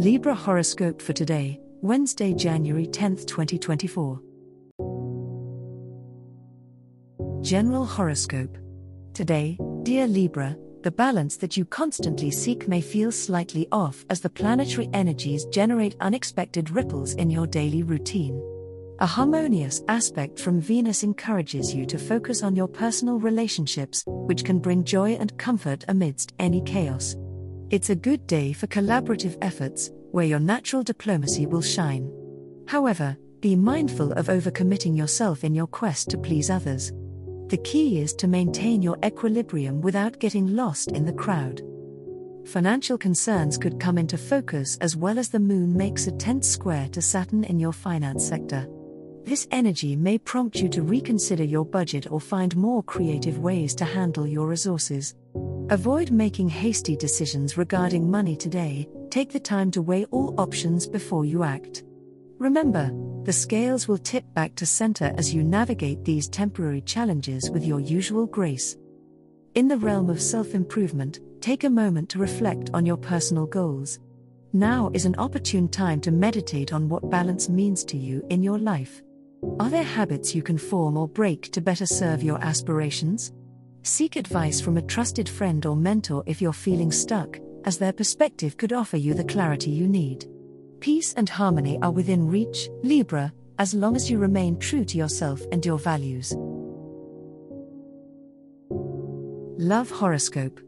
Libra horoscope for today, Wednesday, January 10, 2024. General horoscope. Today, dear Libra, the balance that you constantly seek may feel slightly off as the planetary energies generate unexpected ripples in your daily routine. A harmonious aspect from Venus encourages you to focus on your personal relationships, which can bring joy and comfort amidst any chaos. It's a good day for collaborative efforts, where your natural diplomacy will shine. However, be mindful of overcommitting yourself in your quest to please others. The key is to maintain your equilibrium without getting lost in the crowd. Financial concerns could come into focus as well as the moon makes a tense square to Saturn in your finance sector. This energy may prompt you to reconsider your budget or find more creative ways to handle your resources. Avoid making hasty decisions regarding money today, take the time to weigh all options before you act. Remember, the scales will tip back to center as you navigate these temporary challenges with your usual grace. In the realm of self improvement, take a moment to reflect on your personal goals. Now is an opportune time to meditate on what balance means to you in your life. Are there habits you can form or break to better serve your aspirations? Seek advice from a trusted friend or mentor if you're feeling stuck, as their perspective could offer you the clarity you need. Peace and harmony are within reach, Libra, as long as you remain true to yourself and your values. Love Horoscope.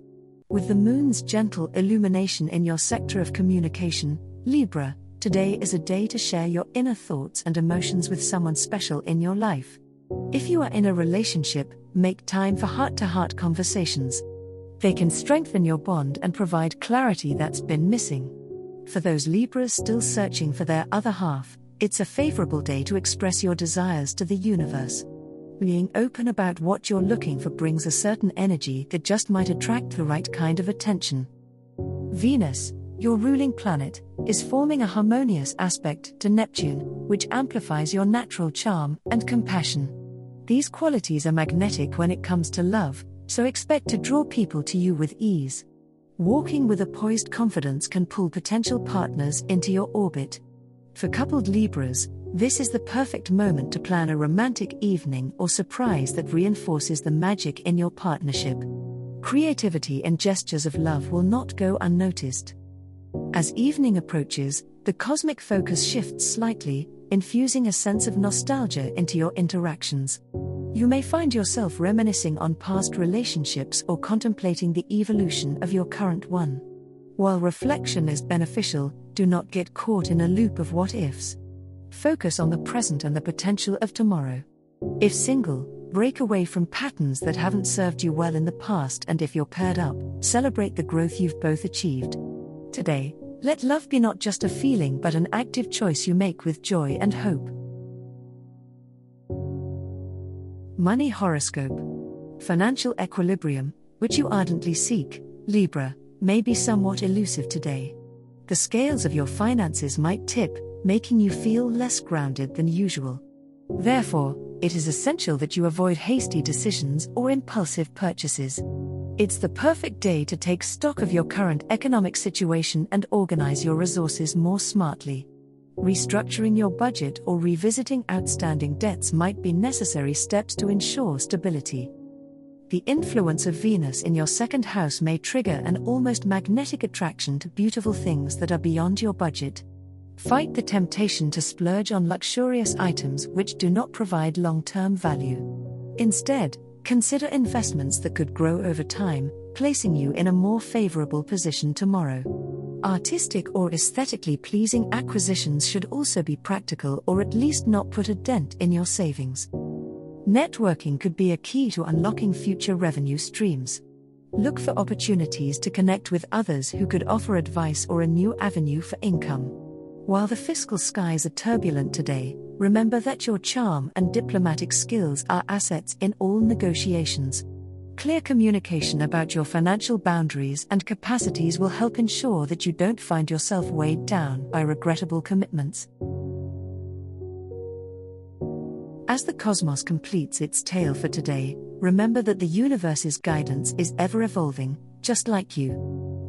With the moon's gentle illumination in your sector of communication, Libra, today is a day to share your inner thoughts and emotions with someone special in your life. If you are in a relationship, make time for heart to heart conversations. They can strengthen your bond and provide clarity that's been missing. For those Libras still searching for their other half, it's a favorable day to express your desires to the universe. Being open about what you're looking for brings a certain energy that just might attract the right kind of attention. Venus, your ruling planet, is forming a harmonious aspect to Neptune, which amplifies your natural charm and compassion. These qualities are magnetic when it comes to love, so expect to draw people to you with ease. Walking with a poised confidence can pull potential partners into your orbit. For coupled Libras, this is the perfect moment to plan a romantic evening or surprise that reinforces the magic in your partnership. Creativity and gestures of love will not go unnoticed. As evening approaches, the cosmic focus shifts slightly, infusing a sense of nostalgia into your interactions. You may find yourself reminiscing on past relationships or contemplating the evolution of your current one. While reflection is beneficial, do not get caught in a loop of what ifs. Focus on the present and the potential of tomorrow. If single, break away from patterns that haven't served you well in the past, and if you're paired up, celebrate the growth you've both achieved. Today, let love be not just a feeling but an active choice you make with joy and hope. Money Horoscope Financial equilibrium, which you ardently seek, Libra, may be somewhat elusive today. The scales of your finances might tip, making you feel less grounded than usual. Therefore, it is essential that you avoid hasty decisions or impulsive purchases. It's the perfect day to take stock of your current economic situation and organize your resources more smartly. Restructuring your budget or revisiting outstanding debts might be necessary steps to ensure stability. The influence of Venus in your second house may trigger an almost magnetic attraction to beautiful things that are beyond your budget. Fight the temptation to splurge on luxurious items which do not provide long term value. Instead, Consider investments that could grow over time, placing you in a more favorable position tomorrow. Artistic or aesthetically pleasing acquisitions should also be practical or at least not put a dent in your savings. Networking could be a key to unlocking future revenue streams. Look for opportunities to connect with others who could offer advice or a new avenue for income. While the fiscal skies are turbulent today, remember that your charm and diplomatic skills are assets in all negotiations. Clear communication about your financial boundaries and capacities will help ensure that you don't find yourself weighed down by regrettable commitments. As the cosmos completes its tale for today, remember that the universe's guidance is ever evolving, just like you.